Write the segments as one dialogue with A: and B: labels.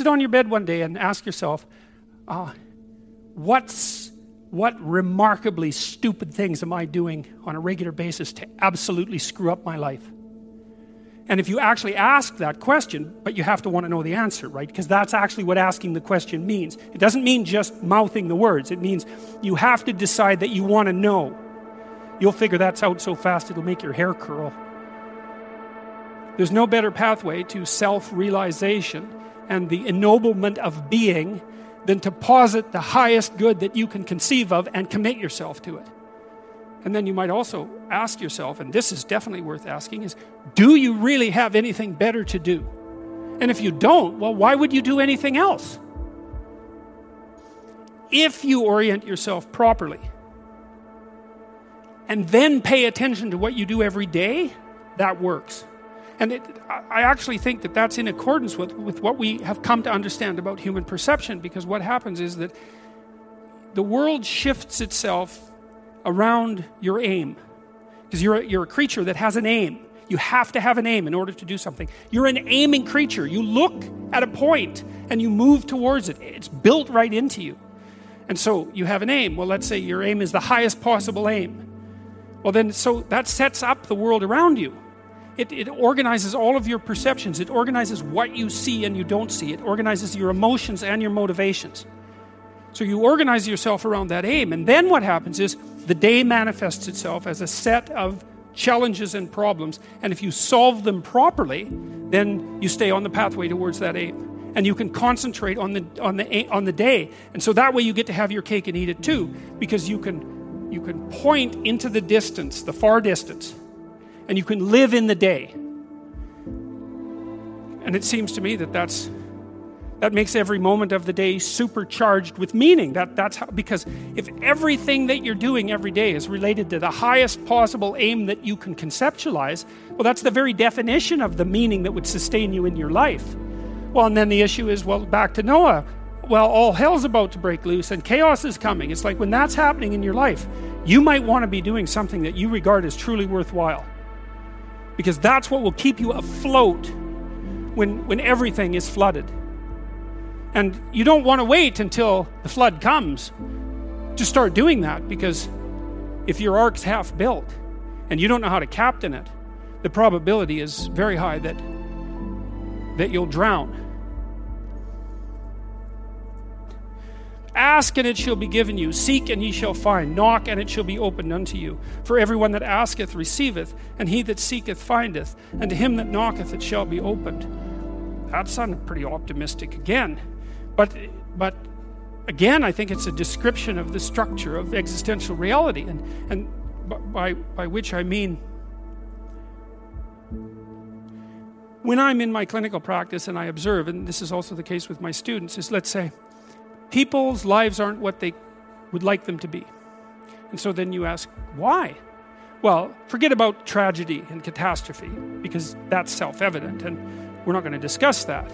A: sit on your bed one day and ask yourself, uh, what's, what remarkably stupid things am I doing on a regular basis to absolutely screw up my life? And if you actually ask that question, but you have to want to know the answer, right? Because that's actually what asking the question means. It doesn't mean just mouthing the words, it means you have to decide that you want to know. You'll figure that's out so fast it'll make your hair curl. There's no better pathway to self realization and the ennoblement of being than to posit the highest good that you can conceive of and commit yourself to it. And then you might also ask yourself, and this is definitely worth asking, is do you really have anything better to do? And if you don't, well, why would you do anything else? If you orient yourself properly and then pay attention to what you do every day, that works. And it, I actually think that that's in accordance with, with what we have come to understand about human perception because what happens is that the world shifts itself around your aim. Because you're, you're a creature that has an aim. You have to have an aim in order to do something. You're an aiming creature. You look at a point and you move towards it. It's built right into you. And so you have an aim. Well, let's say your aim is the highest possible aim. Well, then, so that sets up the world around you. It, it organizes all of your perceptions. It organizes what you see and you don't see. It organizes your emotions and your motivations. So you organize yourself around that aim. And then what happens is the day manifests itself as a set of challenges and problems. And if you solve them properly, then you stay on the pathway towards that aim. And you can concentrate on the, on, the, on the day. And so that way you get to have your cake and eat it too, because you can, you can point into the distance, the far distance, and you can live in the day. And it seems to me that that's that makes every moment of the day supercharged with meaning. That, that's how, because if everything that you're doing every day is related to the highest possible aim that you can conceptualize, well, that's the very definition of the meaning that would sustain you in your life. Well, and then the issue is, well, back to Noah. Well, all hell's about to break loose and chaos is coming. It's like when that's happening in your life, you might want to be doing something that you regard as truly worthwhile. Because that's what will keep you afloat when, when everything is flooded. And you don't want to wait until the flood comes to start doing that because if your ark's half built and you don't know how to captain it, the probability is very high that, that you'll drown. Ask and it shall be given you. Seek and ye shall find. Knock and it shall be opened unto you. For everyone that asketh receiveth, and he that seeketh findeth, and to him that knocketh it shall be opened. That sounded pretty optimistic again. But, but again, I think it's a description of the structure of existential reality, and, and by, by which I mean when I'm in my clinical practice and I observe, and this is also the case with my students, is let's say people's lives aren't what they would like them to be. And so then you ask, why? Well, forget about tragedy and catastrophe, because that's self evident, and we're not going to discuss that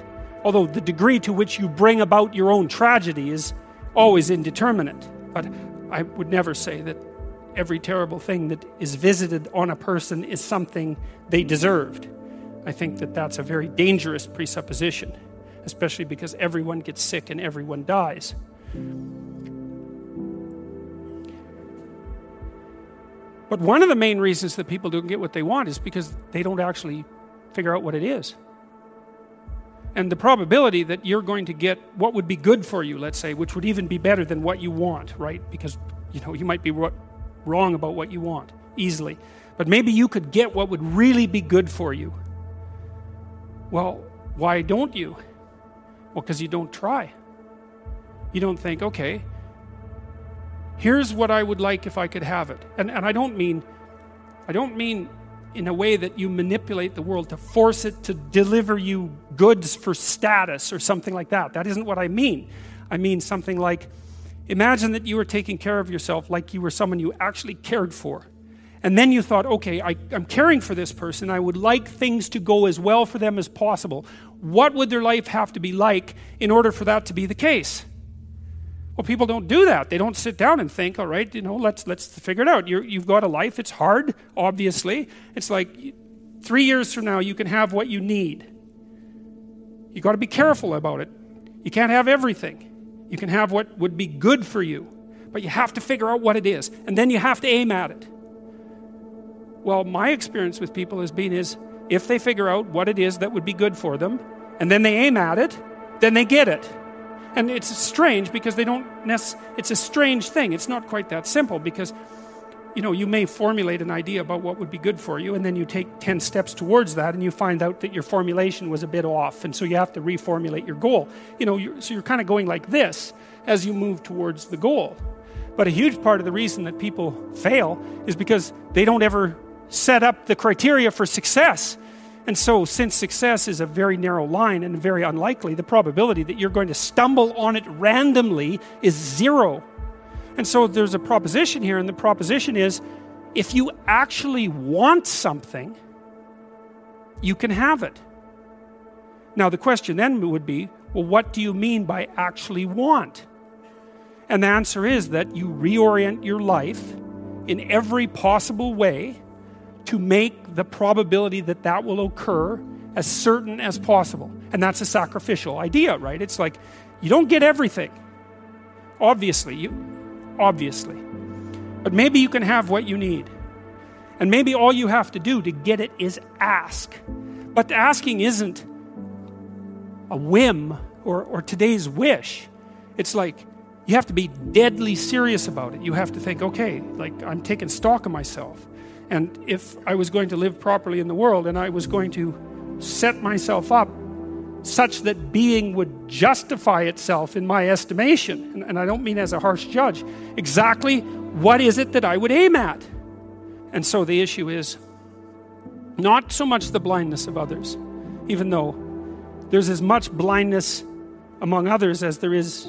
A: although the degree to which you bring about your own tragedy is always indeterminate. But I would never say that every terrible thing that is visited on a person is something they deserved. I think that that's a very dangerous presupposition, especially because everyone gets sick and everyone dies. But one of the main reasons that people don't get what they want is because they don't actually figure out what it is and the probability that you're going to get what would be good for you, let's say, which would even be better than what you want, right? Because you know you might be wrong about what you want easily, but maybe you could get what would really be good for you. Well, why don't you? Well, because you don't try. You don't think, okay, here's what I would like if I could have it. And, and I don't mean, I don't mean in a way that you manipulate the world to force it to deliver you goods for status or something like that. That isn't what I mean. I mean something like imagine that you were taking care of yourself like you were someone you actually cared for. And then you thought, okay, I, am caring for this person. I would like things to go as well for them as possible. What would their life have to be like in order for that to be the case? Well, people don't do that. They don't sit down and think, all right, you know, let's, let's figure it out. you you've got a life. It's hard, obviously. It's like three years from now, you can have what you need. You've got to be careful about it. You can't have everything. You can have what would be good for you, but you have to figure out what it is, and then you have to aim at it. Well, my experience with people has been is if they figure out what it is that would be good for them, and then they aim at it, then they get it. And it's strange because they don't it's a strange thing. It's not quite that simple because you know, you may formulate an idea about what would be good for you, and then you take 10 steps towards that, and you find out that your formulation was a bit off, and so you have to reformulate your goal. You know, you're, so you're kind of going like this as you move towards the goal. But a huge part of the reason that people fail is because they don't ever set up the criteria for success. And so, since success is a very narrow line and very unlikely, the probability that you're going to stumble on it randomly is zero. And so there's a proposition here, and the proposition is if you actually want something, you can have it. Now, the question then would be well, what do you mean by actually want? And the answer is that you reorient your life in every possible way to make the probability that that will occur as certain as possible. And that's a sacrificial idea, right? It's like you don't get everything. Obviously, you obviously. But maybe you can have what you need. And maybe all you have to do to get it is ask. But asking isn't a whim or, or today's wish. It's like you have to be deadly serious about it. You have to think, okay, like I'm taking stock of myself. And if I was going to live properly in the world and I was going to set myself up such that being would justify itself in my estimation. And, and, I don't mean as a harsh judge. Exactly what is it that I would aim at? And so the issue is not so much the blindness of others, even though there's as much blindness among others as there is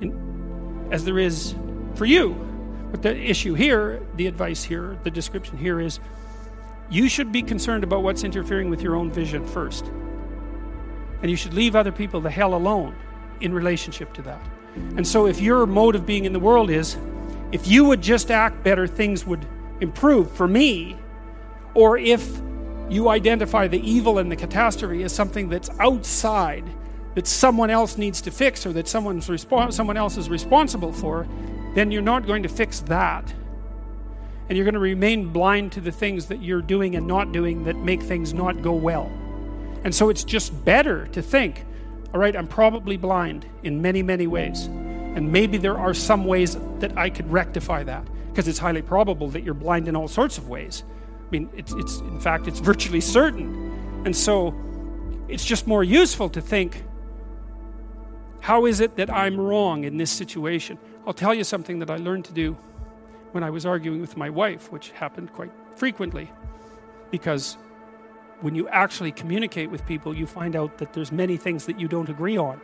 A: in, as there is for you. But the issue here, the advice here, the description here is you should be concerned about what's interfering with your own vision first. And you should leave other people the hell alone in relationship to that. And so, if your mode of being in the world is, if you would just act better, things would improve for me, or if you identify the evil and the catastrophe as something that's outside, that someone else needs to fix, or that someone's respo- someone else is responsible for, then you're not going to fix that. And you're going to remain blind to the things that you're doing and not doing that make things not go well. And so it's just better to think, all right, I'm probably blind in many, many ways. And maybe there are some ways that I could rectify that because it's highly probable that you're blind in all sorts of ways. I mean, it's, it's, in fact, it's virtually certain. And so it's just more useful to think, how is it that I'm wrong in this situation? I'll tell you something that I learned to do when I was arguing with my wife, which happened quite frequently because when you actually communicate with people, you find out that there's many things that you don't agree on.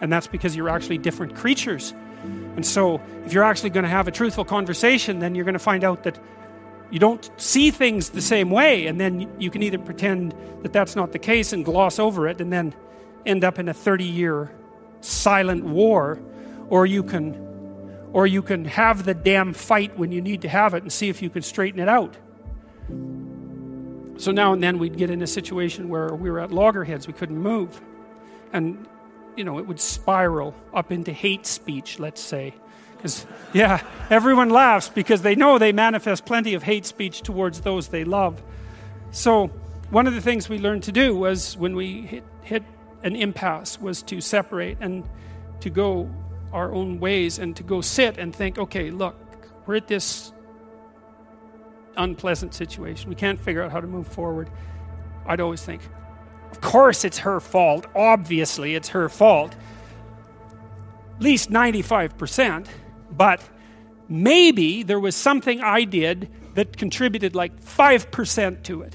A: And that's because you're actually different creatures. And so, if you're actually going to have a truthful conversation, then you're going to find out that you don't see things the same way. And then you can either pretend that that's not the case and gloss over it and then end up in a 30 year silent war, or you can. Or you can have the damn fight when you need to have it and see if you can straighten it out. So now and then we'd get in a situation where we were at loggerheads, we couldn't move. And, you know, it would spiral up into hate speech, let's say. Because, yeah, everyone laughs because they know they manifest plenty of hate speech towards those they love. So, one of the things we learned to do was when we hit, hit an impasse was to separate and to go our own ways and to go sit and think, okay, look, we're at this unpleasant situation. We can't figure out how to move forward. I'd always think, of course it's her fault. Obviously it's her fault. At least 95%. But maybe there was something I did that contributed like 5% to it.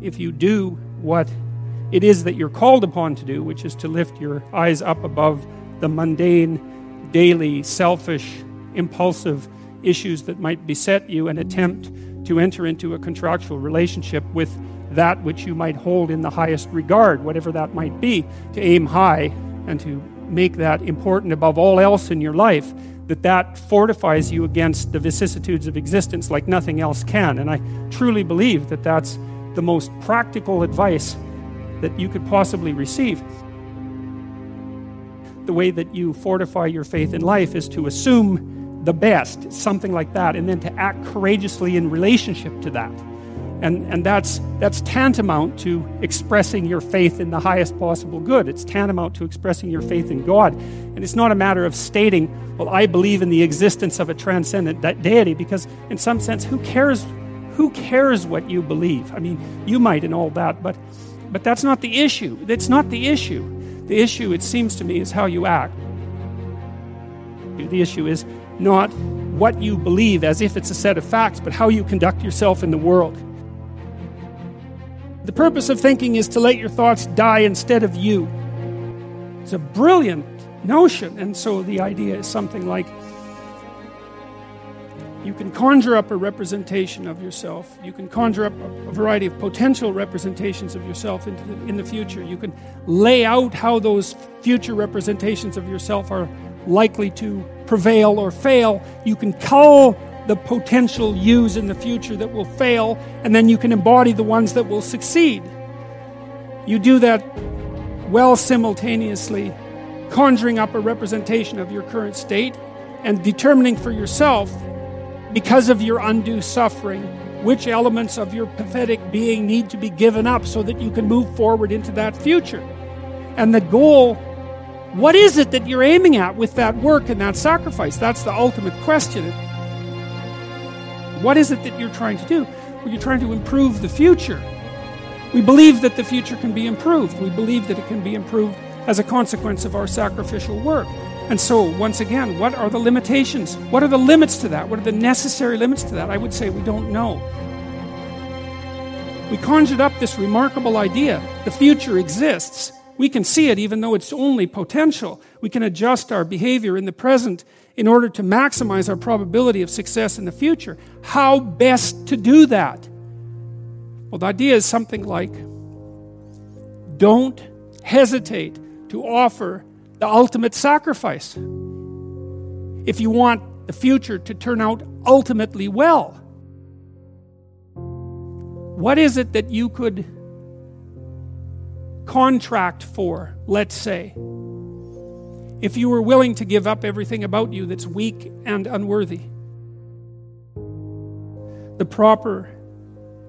A: If you do what it is that you're called upon to do, which is to lift your eyes up above the mundane, daily, selfish, impulsive issues that might beset you and attempt to enter into a contractual relationship with that which you might hold in the highest regard, whatever that might be, to aim high and to make that important above all else in your life, that that fortifies you against the vicissitudes of existence like nothing else can. And I truly believe that that's the most practical advice that you could possibly receive. The way that you fortify your faith in life is to assume the best, something like that, and then to act courageously in relationship to that. And, and that's, that's tantamount to expressing your faith in the highest possible good. It's tantamount to expressing your faith in God. And it's not a matter of stating, well, I believe in the existence of a transcendent deity, because in some sense, who cares, who cares what you believe? I mean, you might and all that, but, but that's not the issue. That's not the issue. The issue, it seems to me, is how you act. The issue is not what you believe as if it's a set of facts, but how you conduct yourself in the world. The purpose of thinking is to let your thoughts die instead of you. It's a brilliant notion. And so the idea is something like you can conjure up a representation of yourself. You can conjure up a variety of potential representations of yourself into the, in the future. You can lay out how those future representations of yourself are likely to prevail or fail. You can cull the potential yous in the future that will fail, and then you can embody the ones that will succeed. You do that well simultaneously, conjuring up a representation of your current state and determining for yourself, because of your undue suffering, which elements of your pathetic being need to be given up so that you can move forward into that future. And the goal what is it that you're aiming at with that work and that sacrifice? That's the ultimate question. What is it that you're trying to do? Well, you're trying to improve the future. We believe that the future can be improved. We believe that it can be improved as a consequence of our sacrificial work. And so, once again, what are the limitations? What are the limits to that? What are the necessary limits to that? I would say we don't know. We conjured up this remarkable idea the future exists. We can see it even though it's only potential. We can adjust our behavior in the present in order to maximize our probability of success in the future. How best to do that? Well, the idea is something like don't hesitate to offer the ultimate sacrifice if you want the future to turn out ultimately well. What is it that you could contract for, let's say, if you were willing to give up everything about you that's weak and unworthy. The proper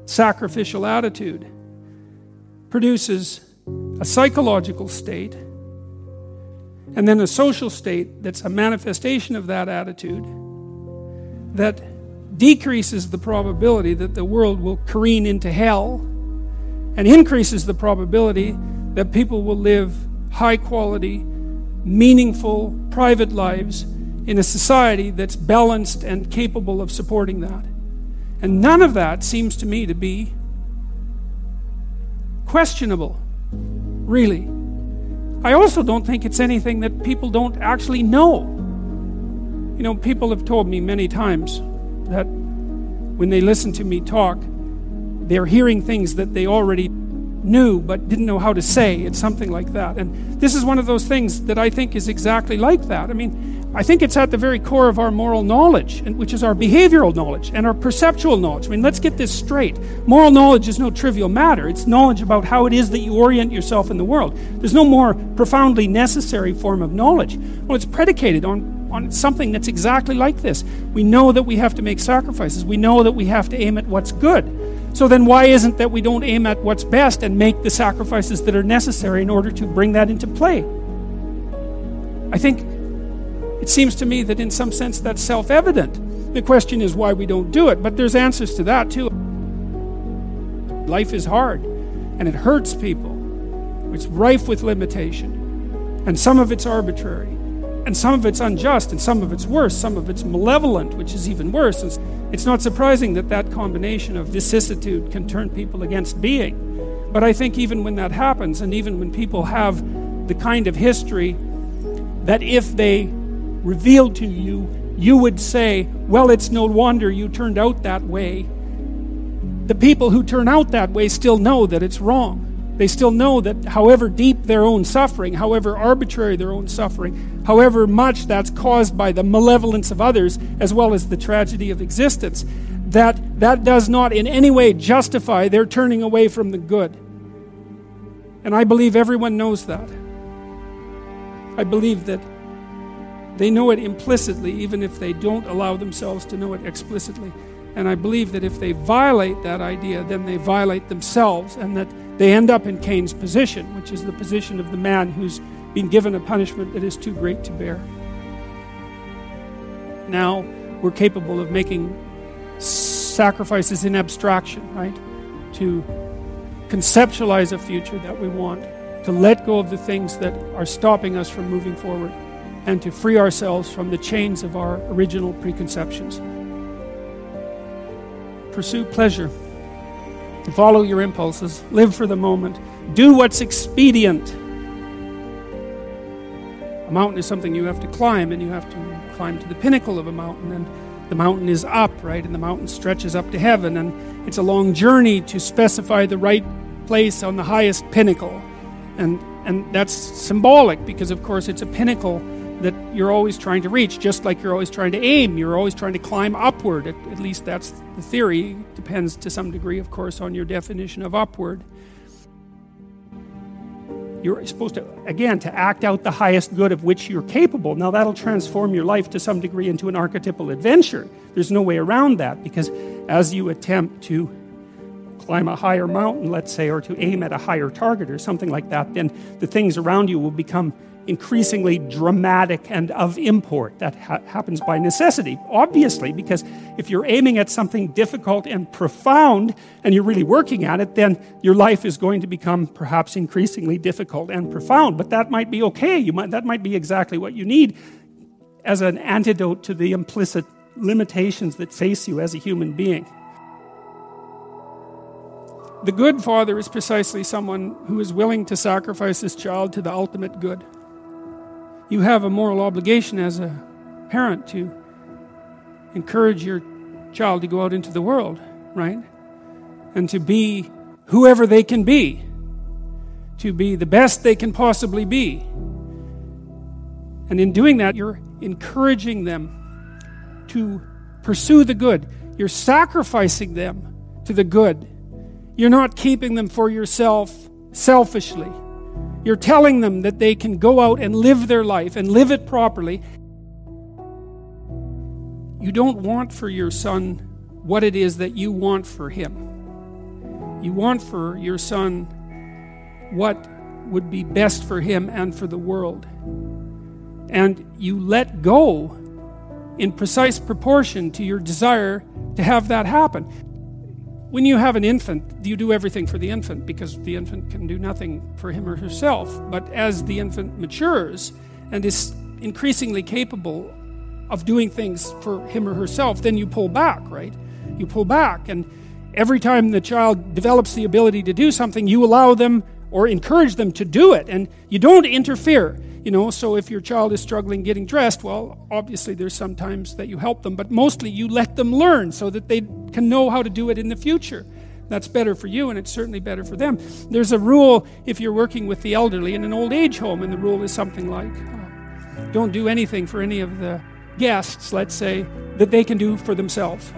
A: sacrificial attitude produces a psychological state and then a social state that's a manifestation of that attitude that decreases the probability that the world will careen into hell and increases the probability that people will live high quality meaningful private lives in a society that's balanced and capable of supporting that. And none of that seems to me to be questionable, really. I also don't think it's anything that people don't actually know. You know, people have told me many times that when they listen to me talk, they're hearing things that they already knew but didn't know how to say. It's something like that. And this is one of those things that I think is exactly like that. I mean, I think it's at the very core of our moral knowledge, which is our behavioral knowledge and our perceptual knowledge. I mean, let's get this straight. Moral knowledge is no trivial matter. It's knowledge about how it is that you orient yourself in the world. There's no more profoundly necessary form of knowledge. Well, it's predicated on, on something that's exactly like this. We know that we have to make sacrifices, we know that we have to aim at what's good. So then, why isn't that we don't aim at what's best and make the sacrifices that are necessary in order to bring that into play? I think it seems to me that in some sense that's self evident. The question is why we don't do it, but there's answers to that too. Life is hard and it hurts people, it's rife with limitation, and some of it's arbitrary. And some of it's unjust, and some of it's worse, some of it's malevolent, which is even worse. And it's not surprising that that combination of vicissitude can turn people against being. But I think even when that happens, and even when people have the kind of history that if they revealed to you, you would say, Well, it's no wonder you turned out that way. The people who turn out that way still know that it's wrong. They still know that however deep their own suffering, however arbitrary their own suffering, however much that's caused by the malevolence of others as well as the tragedy of existence, that that does not in any way justify their turning away from the good. And I believe everyone knows that. I believe that they know it implicitly, even if they don't allow themselves to know it explicitly. And I believe that if they violate that idea, then they violate themselves, and that they end up in Cain's position, which is the position of the man who's been given a punishment that is too great to bear. Now we're capable of making sacrifices in abstraction, right? To conceptualize a future that we want, to let go of the things that are stopping us from moving forward, and to free ourselves from the chains of our original preconceptions. Pursue pleasure. Follow your impulses. Live for the moment. Do what's expedient. A mountain is something you have to climb, and you have to climb to the pinnacle of a mountain. And the mountain is up, right? And the mountain stretches up to heaven. And it's a long journey to specify the right place on the highest pinnacle. And, and that's symbolic because, of course, it's a pinnacle that you're always trying to reach, just like you're always trying to aim. You're always trying to climb upward. At, at least that's the theory. Depends to some degree, of course, on your definition of upward. You're supposed to, again, to act out the highest good of which you're capable. Now, that'll transform your life to some degree into an archetypal adventure. There's no way around that because as you attempt to climb a higher mountain, let's say, or to aim at a higher target or something like that, then the things around you will become increasingly dramatic and of import. That ha- happens by necessity, obviously, because if you're aiming at something difficult and profound and you're really working at it, then your life is going to become perhaps increasingly difficult and profound. But that might be okay. You might, that might be exactly what you need as an antidote to the implicit limitations that face you as a human being. The good father is precisely someone who is willing to sacrifice his child to the ultimate good you have a moral obligation as a parent to encourage your child to go out into the world, right? And to be whoever they can be, to be the best they can possibly be. And in doing that, you're encouraging them to pursue the good. You're sacrificing them to the good. You're not keeping them for yourself selfishly. You're telling them that they can go out and live their life and live it properly. You don't want for your son what it is that you want for him. You want for your son what would be best for him and for the world. And you let go in precise proportion to your desire to have that happen. When you have an infant, you do everything for the infant because the infant can do nothing for him or herself. But as the infant matures and is increasingly capable of doing things for him or herself, then you pull back, right? You pull back. And every time the child develops the ability to do something, you allow them or encourage them to do it. And you don't interfere. You know, so if your child is struggling getting dressed, well, obviously there's sometimes that you help them, but mostly you let them learn so that they can know how to do it in the future. That's better for you, and it's certainly better for them. There's a rule if you're working with the elderly in an old age home, and the rule is something like uh, don't do anything for any of the guests, let's say, that they can do for themselves.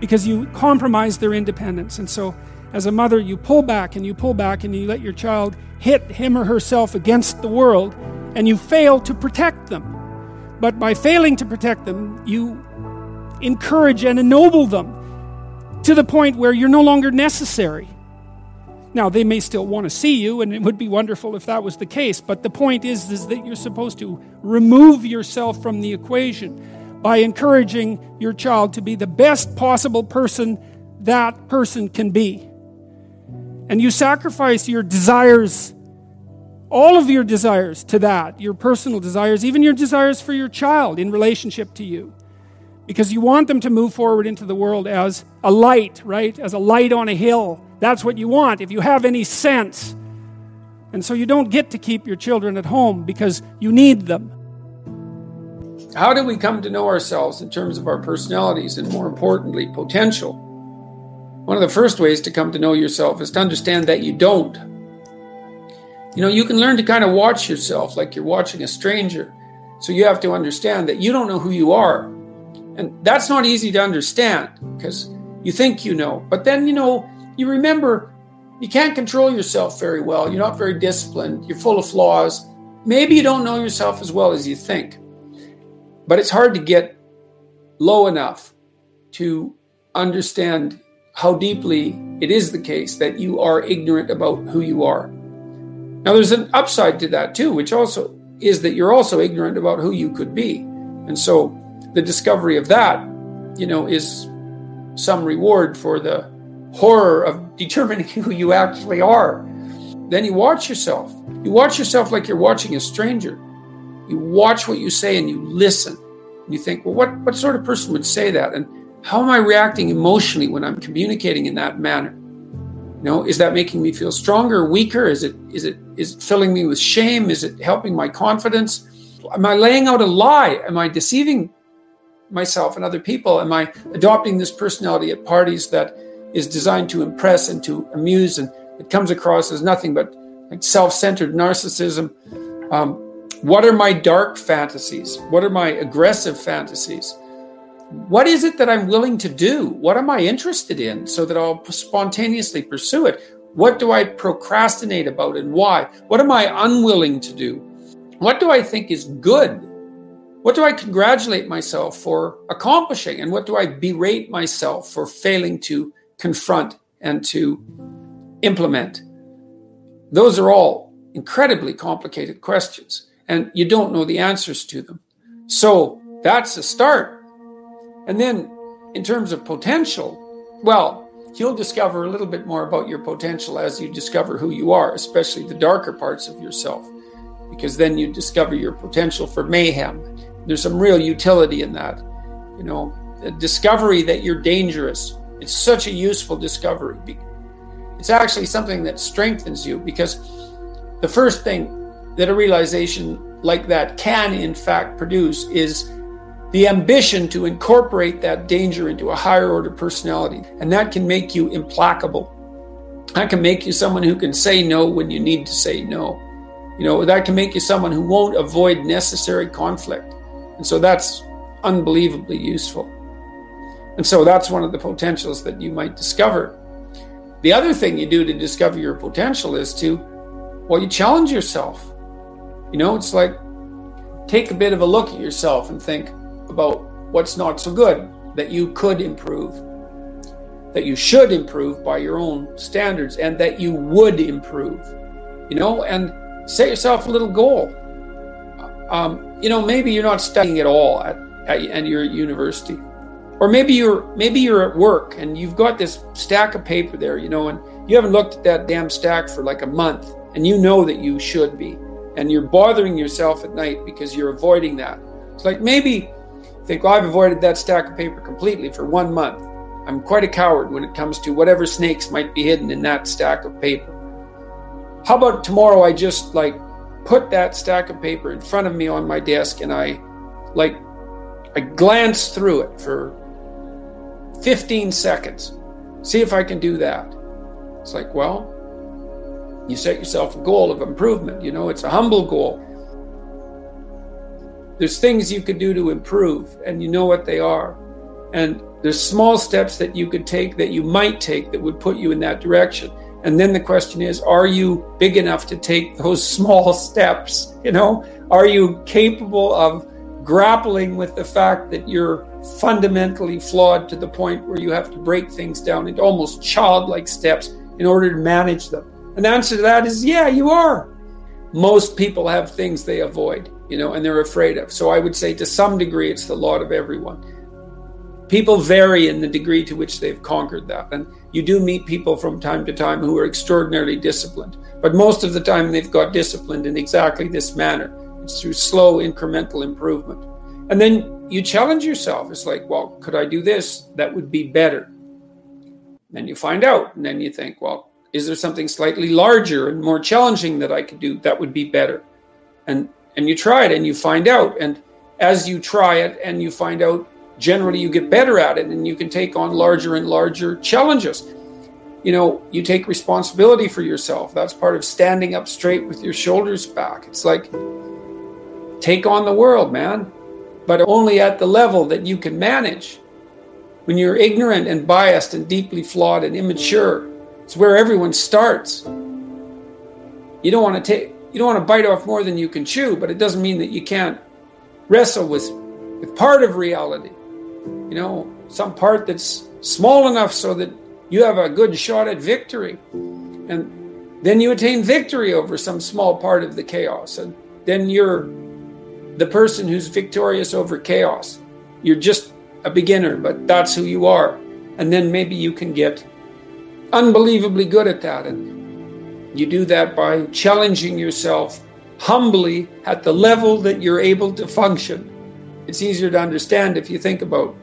A: Because you compromise their independence. And so, as a mother, you pull back and you pull back and you let your child hit him or herself against the world and you fail to protect them. But by failing to protect them, you encourage and ennoble them to the point where you're no longer necessary. Now, they may still want to see you, and it would be wonderful if that was the case, but the point is, is that you're supposed to remove yourself from the equation by encouraging your child to be the best possible person that person can be. And you sacrifice your desires all of your desires to that, your personal desires, even your desires for your child in relationship to you. Because you want them to move forward into the world as a light, right? As a light on a hill that's what you want, if you have any sense. And so you don't get to keep your children at home because you need them. How do we come to know ourselves in terms of our personalities and, more importantly, potential? One of the first ways to come to know yourself is to understand that you don't. You know, you can learn to kind of watch yourself like you're watching a stranger. So you have to understand that you don't know who you are. And that's not easy to understand because you think you know. But then, you know, you remember you can't control yourself very well. You're not very disciplined. You're full of flaws. Maybe you don't know yourself as well as you think. But it's hard to get low enough to understand how deeply it is the case that you are ignorant about who you are. Now, there's an upside to that too, which also is that you're also ignorant about who you could be. And so the discovery of that, you know, is some reward for the horror of determining who you actually are. Then you watch yourself. You watch yourself like you're watching a stranger. You watch what you say and you listen. And you think, well, what, what sort of person would say that? And how am I reacting emotionally when I'm communicating in that manner? You know, is that making me feel stronger weaker? Is it is it is it filling me with shame? Is it helping my confidence? Am I laying out a lie? Am I deceiving myself and other people? Am I adopting this personality at parties that is designed to impress and to amuse, and it comes across as nothing but self-centered narcissism? Um, what are my dark fantasies? What are my aggressive fantasies? What is it that I'm willing to do? What am I interested in so that I'll spontaneously pursue it? What do I procrastinate about and why? What am I unwilling to do? What do I think is good? What do I congratulate myself for accomplishing? And what do I berate myself for failing to confront and to implement? Those are all incredibly complicated questions, and you don't know the answers to them. So that's a start and then, in terms of potential, well, you'll discover a little bit more about your potential as you discover who you are, especially the darker parts of yourself, because then you discover your potential for mayhem. There's some real utility in that. You know, a discovery that you're dangerous. It's such a useful discovery. It's actually something that strengthens you because the first thing that a realization like that can, in fact, produce is the ambition to incorporate that danger into a higher order personality. And that can make you implacable. That can make you someone who can say no when you need to say no. You know, that can make you someone who won't avoid necessary conflict. And so that's unbelievably useful. And so that's one of the potentials that you might discover. The other thing you do to discover your potential is to, well, you challenge yourself. You know, it's like take a bit of a look at yourself and think, about what's not so good that you could improve, that you should improve by your own standards, and that you would improve. You know, and set yourself a little goal. Um, you know, maybe you're not studying at all at, at, at your university, or maybe you're maybe you're at work and you've got this stack of paper there, you know, and you haven't looked at that damn stack for like a month, and you know that you should be, and you're bothering yourself at night because you're avoiding that. It's like maybe think, well, I've avoided that stack of paper completely for one month. I'm quite a coward when it comes to whatever snakes might be hidden in that stack of paper. How about tomorrow I just like put that stack of paper in front of me on my desk and I like I glance through it for 15 seconds. See if I can do that. It's like, well, you set yourself a goal of improvement. You know, it's a humble goal. There's things you could do to improve, and you know what they are. And there's small steps that you could take that you might take that would put you in that direction. And then the question is, are you big enough to take those small steps? You know, are you capable of grappling with the fact that you're fundamentally flawed to the point where you have to break things down into almost childlike steps in order to manage them? And the answer to that is, yeah, you are. Most people have things they avoid you know, and they're afraid of. So I would say to some degree, it's the lot of everyone. People vary in the degree to which they've conquered that. And you do meet people from time to time who are extraordinarily disciplined. But most of the time, they've got disciplined in exactly this manner. It's through slow incremental improvement. And then you challenge yourself. It's like, well, could I do this? That would be better. Then you find out, and then you think, well, is there something slightly larger and more challenging that I could do that would be better? And and you try it and you find out. And as you try it and you find out, generally you get better at it and you can take on larger and larger challenges. You know, you take responsibility for yourself. That's part of standing up straight with your shoulders back. It's like take on the world, man, but only at the level that you can manage. When you're ignorant and biased and deeply flawed and immature, it's where everyone starts. You don't want to take you don't want to bite off more than you can chew, but it doesn't mean that you can't wrestle with with part of reality. You know, some part that's small enough so that you have a good shot at victory. And then you attain victory over some small part of the chaos. And then you're the person who's victorious over chaos. You're just a beginner, but that's who you are. And then maybe you can get unbelievably good at that. And you do that by challenging yourself humbly at the level that you're able to function. It's easier to understand if you think about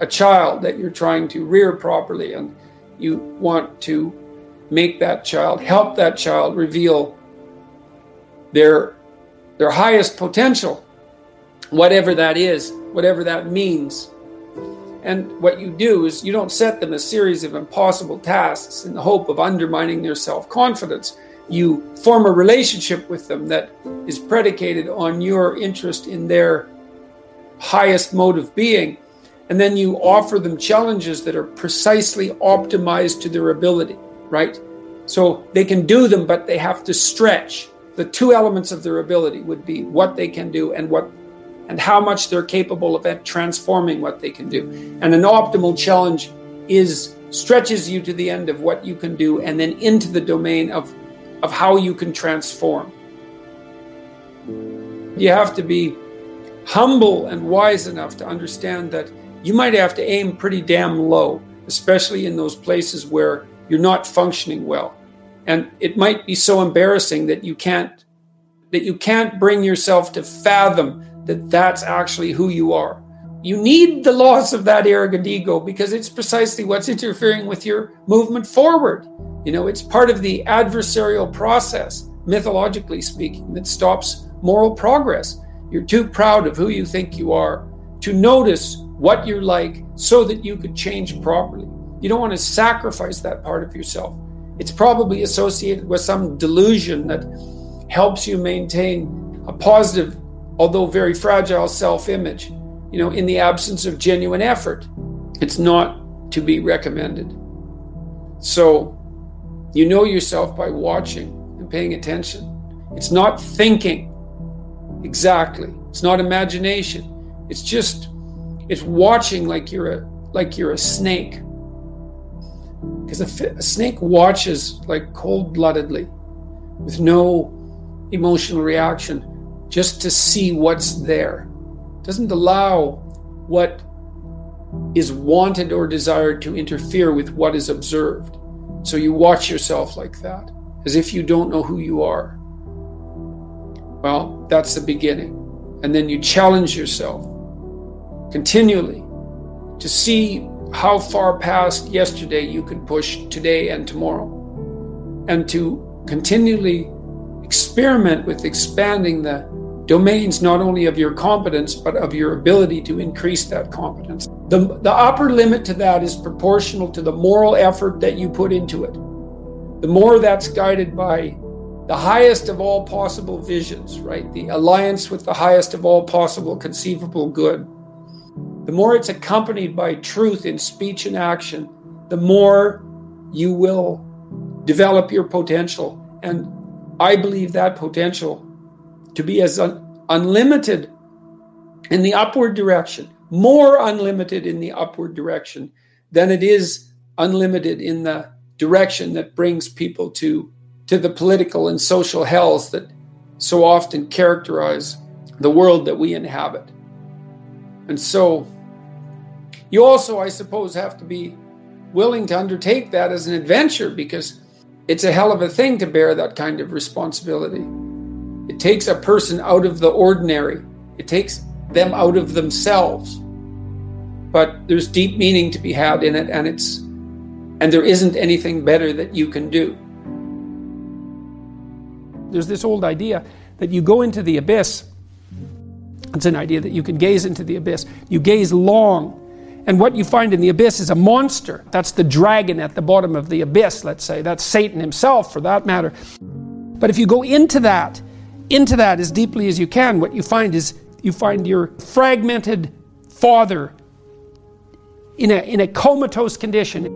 A: a child that you're trying to rear properly and you want to make that child, help that child reveal their, their highest potential, whatever that is, whatever that means. And what you do is you don't set them a series of impossible tasks in the hope of undermining their self confidence. You form a relationship with them that is predicated on your interest in their highest mode of being. And then you offer them challenges that are precisely optimized to their ability, right? So they can do them, but they have to stretch. The two elements of their ability would be what they can do and what and how much they're capable of transforming what they can do. And an optimal challenge is stretches you to the end of what you can do and then into the domain of, of how you can transform. You have to be humble and wise enough to understand that you might have to aim pretty damn low, especially in those places where you're not functioning well. And it might be so embarrassing that you can't that you can't bring yourself to fathom that that's actually who you are. You need the loss of that arrogant ego because it's precisely what's interfering with your movement forward. You know, it's part of the adversarial process, mythologically speaking, that stops moral progress. You're too proud of who you think you are to notice what you're like so that you could change properly. You don't want to sacrifice that part of yourself. It's probably associated with some delusion that helps you maintain a positive although very fragile self image, you know, in the absence of genuine effort, it's not to be recommended. So, you know yourself by watching and paying attention. It's not thinking exactly. It's not imagination. It's just it's watching like you're a like you're a snake. Because a, a snake watches like cold-bloodedly with no emotional reaction just to see what's there. Doesn't allow what is wanted or desired to interfere with what is observed. So you watch yourself like that, as if you don't know who you are. Well, that's the beginning. And then you challenge yourself continually to see how far past yesterday you can push today and tomorrow. And to continually experiment with expanding the domains not only of your competence, but of your ability to increase that competence. The, the upper limit to that is proportional to the moral effort that you put into it. The more that's guided by the highest of all possible visions, right? The alliance with the highest of all possible conceivable good. The more it's accompanied by truth in speech and action, the more you will develop your potential. And I believe that potential to be as un- unlimited in the upward direction, more unlimited in the upward direction than it is unlimited in the direction that brings people to, to the political and social hells that so often characterize the world that we inhabit. And so, you also, I suppose, have to be willing to undertake that as an adventure because it's a hell of a thing to bear that kind of responsibility. It takes a person out of the ordinary, it takes them out of themselves. But there's deep meaning to be had in it, and it's
B: and there isn't anything better that you can do.
A: There's this old idea that you go into the abyss. It's an idea that you can gaze into the abyss. You gaze long, and what you find in the abyss is a monster. That's the dragon at the bottom of the abyss, let's say. That's Satan himself, for that matter. But if you go into that, into that as deeply as you can, what you find is you find your fragmented father in a, in a comatose condition,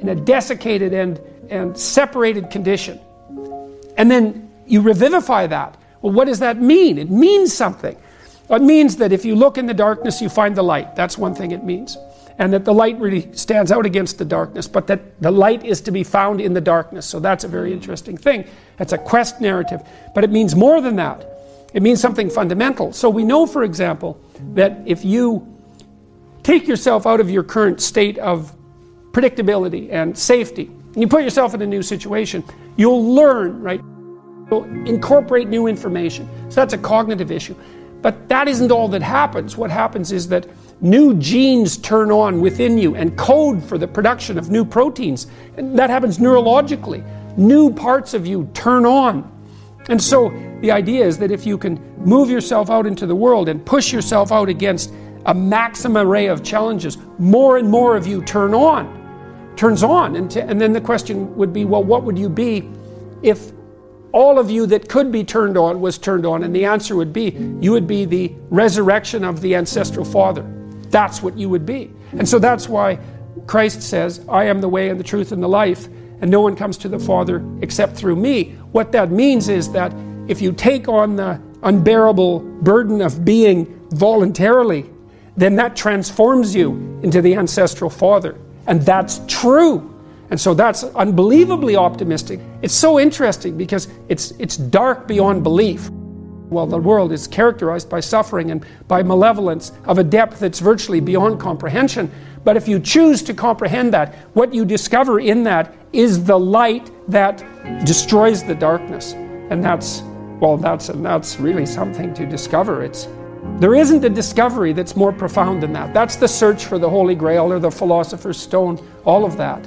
A: in a desiccated and, and separated condition. And then you revivify that. Well, what does that mean? It means something. It means that if you look in the darkness, you find the light. That's one thing it means. And that the light really stands out against the darkness, but that the light is to be found in the darkness. So that's a very hmm. interesting thing. It's a quest narrative. But it means more than that. It means something fundamental. So we know, for example, that if you take yourself out of your current state of predictability and safety, and you put yourself in a new situation, you'll learn, right? You'll incorporate new information. So that's a cognitive issue. But that isn't all that happens. What happens is that new genes turn on within you and code for the production of new proteins. That happens neurologically. New parts of you turn on. And so the idea is that if you can move yourself out into the world and push yourself out against a maximum array of challenges, more and more of you turn on turns on. And, and then the question would be well, what would you be if all of you that could be turned on was turned on? And the answer would be you would be the resurrection of the ancestral father. That's what you would be. And so that's why Christ says, I am the way and the truth and the life, and no one comes to the Father except through me. What that means is that if you take on the unbearable burden of being voluntarily, then that transforms you into the ancestral Father. And that's true. And so that's unbelievably optimistic. It's so interesting because it's, it's dark beyond belief. Well, the world is characterized by suffering and by malevolence of a depth that's virtually beyond comprehension. But if you choose to comprehend that, what you discover in that is the light that destroys the darkness. And that's, well, that's, and that's really something to discover. It's, there isn't a discovery that's more profound than that. That's the search for the Holy Grail or the Philosopher's Stone, all of that.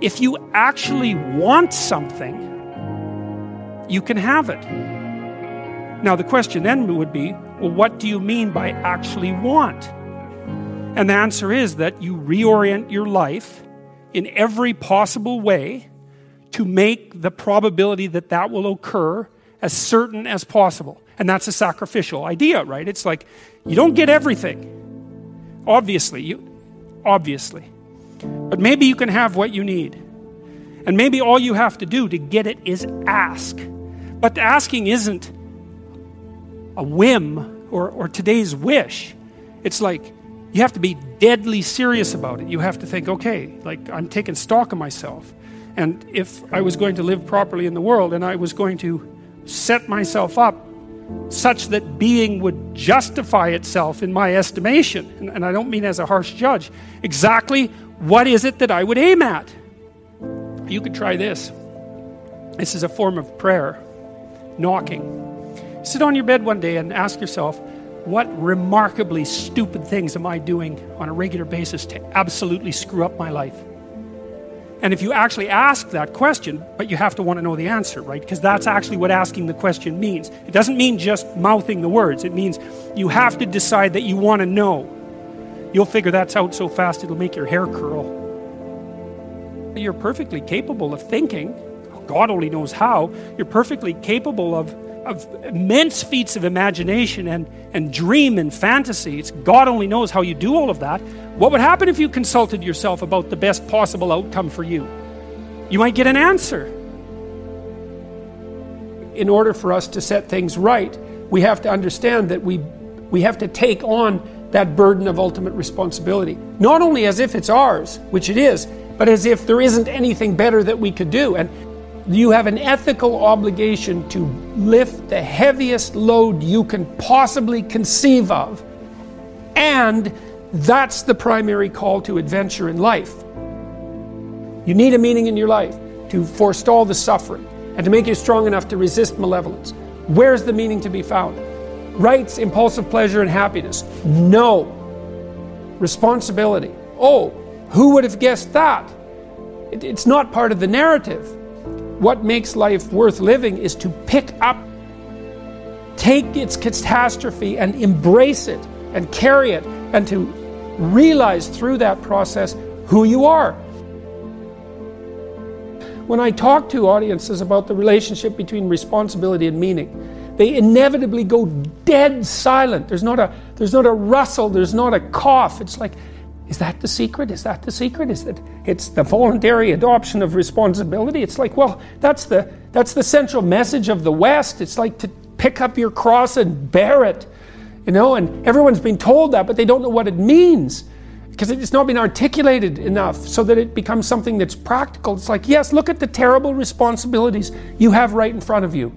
A: If you actually want something, you can have it. Now, the question then would be well, what do you mean by actually want? And the answer is that you reorient your life in every possible way to make the probability that that will occur as certain as possible. And that's a sacrificial idea, right? It's like you don't get everything. Obviously, you obviously. But maybe you can have what you need. And maybe all you have to do to get it is ask. But asking isn't a whim or, or today's wish. It's like you have to be deadly serious about it. You have to think, okay, like I'm taking stock of myself. And if I was going to live properly in the world and I was going to set myself up such that being would justify itself in my estimation, and, and I don't mean as a harsh judge, exactly what is it that I would aim at? You could try this. This is a form of prayer, knocking. Sit on your bed one day and ask yourself, what remarkably stupid things am I doing on a regular basis to absolutely screw up my life? And if you actually ask that question, but you have to want to know the answer, right? Because that's actually what asking the question means. It doesn't mean just mouthing the words, it means you have to decide that you want to know. You'll figure that's out so fast it'll make your hair curl. You're perfectly capable of thinking. God only knows how. You're perfectly capable of, of immense feats of imagination and, and dream and fantasy. It's God only knows how you do all of that. What would happen if you consulted yourself about the best possible outcome for you? You might get an answer. In order for us to set things right, we have to understand that we, we have to take on that burden of ultimate responsibility. Not only as if it's ours, which it is, but as if there isn't anything better that we could do. And you have an ethical obligation to lift the heaviest load you can possibly conceive of. And that's the primary call to adventure in life. You need a meaning in your life to forestall the suffering and to make you strong enough to resist malevolence. Where's the meaning to be found? Rights, impulsive pleasure, and happiness? No. Responsibility? Oh, who would have guessed that? It, it's not part of the narrative. What makes life worth living is to pick up, take its catastrophe, and embrace it and carry it, and to realize through that process who you are. When I talk to audiences about the relationship between responsibility and meaning, they inevitably go dead silent. There's not a, there's not a rustle, there's not a cough. It's like, is that the secret? Is that the secret? Is that it's the voluntary adoption of responsibility? It's like, well, that's the that's the central message of the West. It's like to pick up your cross and bear it. You know, and everyone's been told that, but they don't know what it means because it's not been articulated enough so that it becomes something that's practical. It's like, yes, look at the terrible responsibilities you have right in front of you.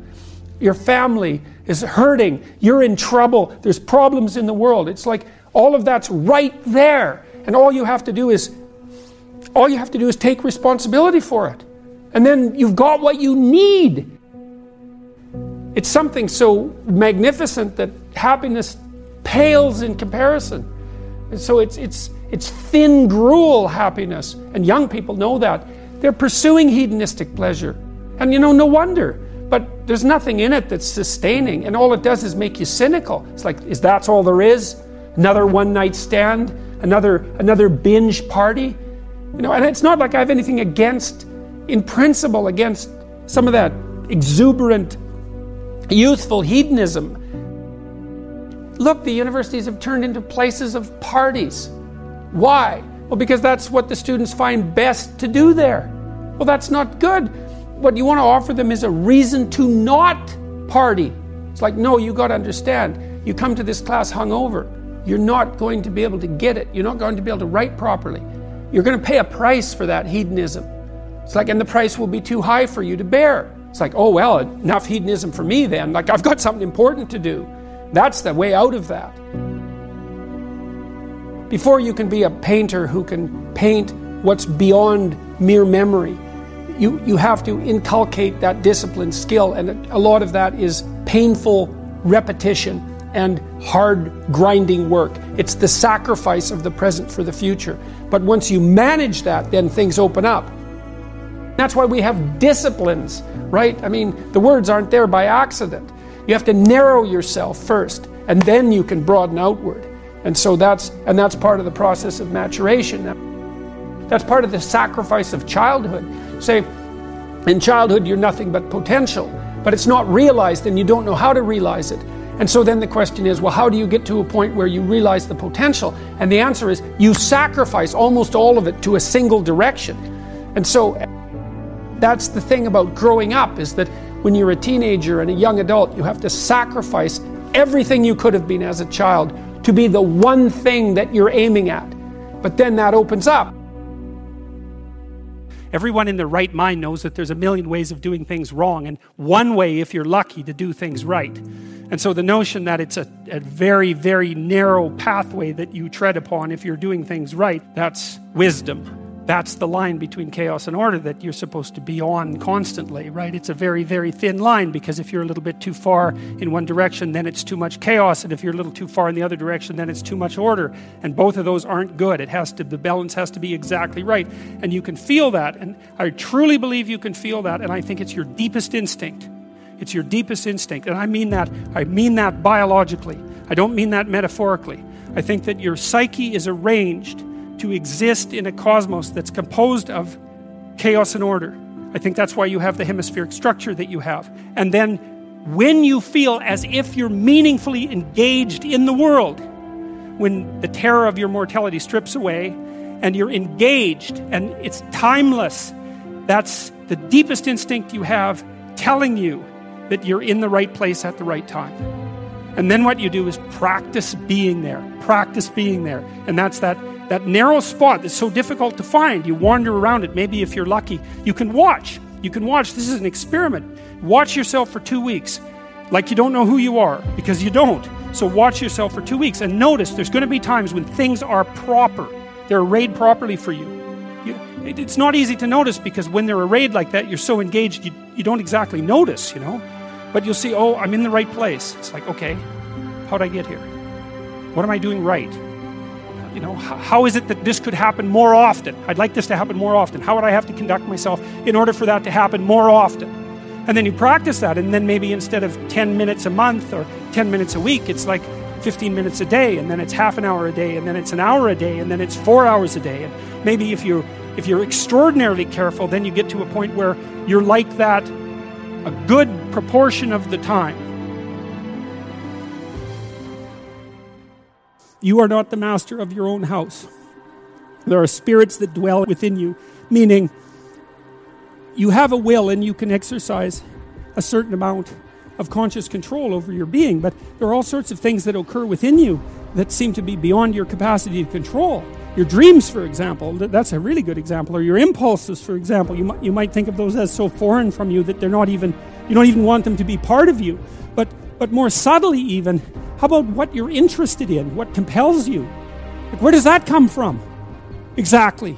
A: Your family is hurting, you're in trouble, there's problems in the world. It's like all of that's right there. And all you have to do is all you have to do is take responsibility for it. And then you've got what you need. It's something so magnificent that happiness pales in comparison. And so it's it's it's thin gruel happiness. And young people know that. They're pursuing hedonistic pleasure. And you know, no wonder. But there's nothing in it that's sustaining. And all it does is make you cynical. It's like, is that all there is? Another one night stand? Another another binge party. You know, and it's not like I have anything against, in principle, against some of that exuberant, youthful hedonism. Look, the universities have turned into places of parties. Why? Well, because that's what the students find best to do there. Well, that's not good. What you want to offer them is a reason to not party. It's like, no, you got to understand. You come to this class hungover you're not going to be able to get it. You're not going to be able to write properly. You're going to pay a price for that hedonism. It's like, and the price will be too high for you to bear. It's like, oh, well, enough hedonism for me then. Like, I've got something important to do. That's the way out of that. Before you can be a painter who can paint what's beyond mere memory, you, you have to inculcate that discipline skill, and a lot of that is painful repetition and hard grinding work. It's the sacrifice of the present for the future. But once you manage that, then things open up. That's why we have disciplines, right? I mean, the words aren't there by accident. You have to narrow yourself first, and then you can broaden outward. And so that's and that's part of the process of maturation. That's part of the sacrifice of childhood. Say, in childhood you're nothing but potential, but it's not realized and you don't know how to realize it. And so then the question is well, how do you get to a point where you realize the potential? And the answer is you sacrifice almost all of it to a single direction. And so that's the thing about growing up is that when you're a teenager and a young adult, you have to sacrifice everything you could have been as a child to be the one thing that you're aiming at. But then that opens up.
C: Everyone in their right mind knows that there's a million ways of doing things wrong, and one way, if you're lucky, to do things right. And so the notion that it's a, a, very, very narrow pathway that you tread upon if you're doing things right, that's wisdom. That's the line between chaos and order that you're supposed to be on constantly, right? It's a very, very thin line because if you're a little bit too far in one direction, then it's too much chaos. And if you're a little too far in the other direction, then it's too much order. And both of those aren't good. It has to, the balance has to be exactly right. And you can feel that. And I truly believe you can feel that. And I think it's your deepest instinct it's your deepest instinct. And I mean that, I mean that biologically. I don't mean that metaphorically. I think that your psyche is arranged to exist in a cosmos that's composed of chaos and order. I think that's why you have the hemispheric structure that you have. And then when you feel as if you're meaningfully engaged in the world, when the terror of your mortality strips away and you're engaged and it's timeless, that's the deepest instinct you have telling you that you're in the right place at the right time.
A: And then what you do is practice being there. Practice being there. And that's that, that narrow spot that's so difficult to find. You wander around it. Maybe if you're lucky, you can watch. You can watch. This is an experiment. Watch yourself for two weeks like you don't know who you are because you don't. So watch yourself for two weeks and notice there's going to be times when things are proper. They're arrayed properly for you. you it's not easy to notice because when they're arrayed like that, you're so engaged you, you don't exactly notice, you know. But you'll see, oh, I'm in the right place. It's like, okay, how'd I get here? What am I doing right? You know, how is it that this could happen more often? I'd like this to happen more often. How would I have to conduct myself in order for that to happen more often? And then you practice that, and then maybe instead of 10 minutes a month or 10 minutes a week, it's like 15 minutes a day, and then it's half an hour a day, and then it's an hour a day, and then it's four hours a day. And maybe if you're if you're extraordinarily careful, then you get to a point where you're like that a good proportion of the time. You are not the master of your own house. There are spirits that dwell within you, meaning you have a will and you can exercise a certain amount of conscious control over your being, but there are all sorts of things that occur within you that seem to be beyond your capacity to control. Your dreams, for example, that's a really good example, or your impulses, for example. You might, you might think of those as so foreign from you that they're not even, you don't even want them to be part of you. But, but more subtly, even, how about what you're interested in, what compels you? Like, where does that come from? Exactly.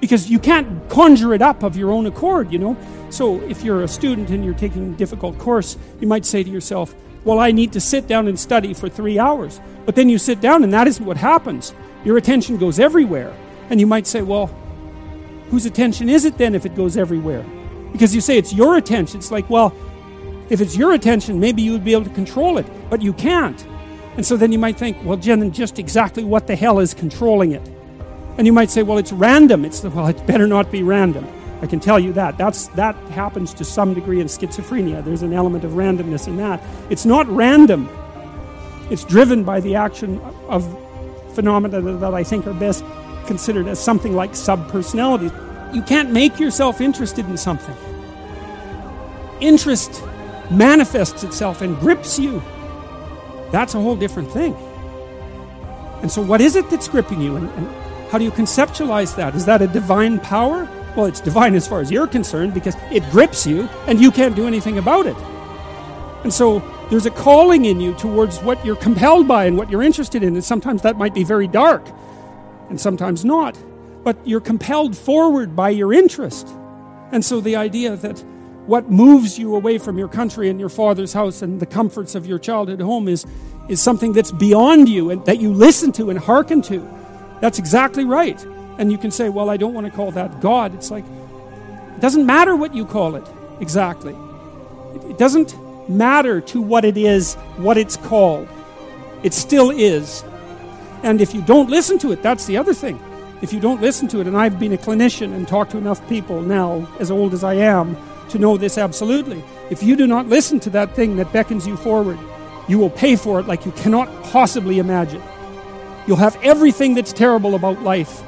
A: Because you can't conjure it up of your own accord, you know? So if you're a student and you're taking a difficult course, you might say to yourself, well, I need to sit down and study for three hours. But then you sit down and that isn't what happens. Your attention goes everywhere. And you might say, well, whose attention is it then if it goes everywhere? Because you say it's your attention. It's like, well, if it's your attention, maybe you would be able to control it, but you can't. And so then you might think, well, Jen, just exactly what the hell is controlling it? And you might say, well, it's random. It's well, it better not be random. I can tell you that. That's, that happens to some degree in schizophrenia. There's an element of randomness in that. It's not random. It's driven by the action of phenomena that I think are best considered as something like subpersonalities. You can't make yourself interested in something. Interest manifests itself and grips you. That's a whole different thing. And so, what is it that's gripping you? And, and how do you conceptualize that? Is that a divine power? Well, it's divine as far as you're concerned because it grips you and you can't do anything about it. And so, there's a calling in you towards what you're compelled by and what you're interested in. And sometimes that might be very dark, and sometimes not. But you're compelled forward by your interest. And so the idea that what moves you away from your country and your father's house and the comforts of your childhood home is, is something that's beyond you and that you listen to and hearken to. That's exactly right. And you can say, well, I don't want to call that God. It's like, it doesn't matter what you call it exactly. It doesn't matter to what it is, what it's called. It still is. And if you don't listen to it, that's the other thing. If you don't listen to it, and I've been a clinician and talked to enough people now, as old as I am, to know this absolutely. If you do not listen to that thing that beckons you forward, you will pay for it like you cannot possibly imagine. You'll have everything that's terrible about life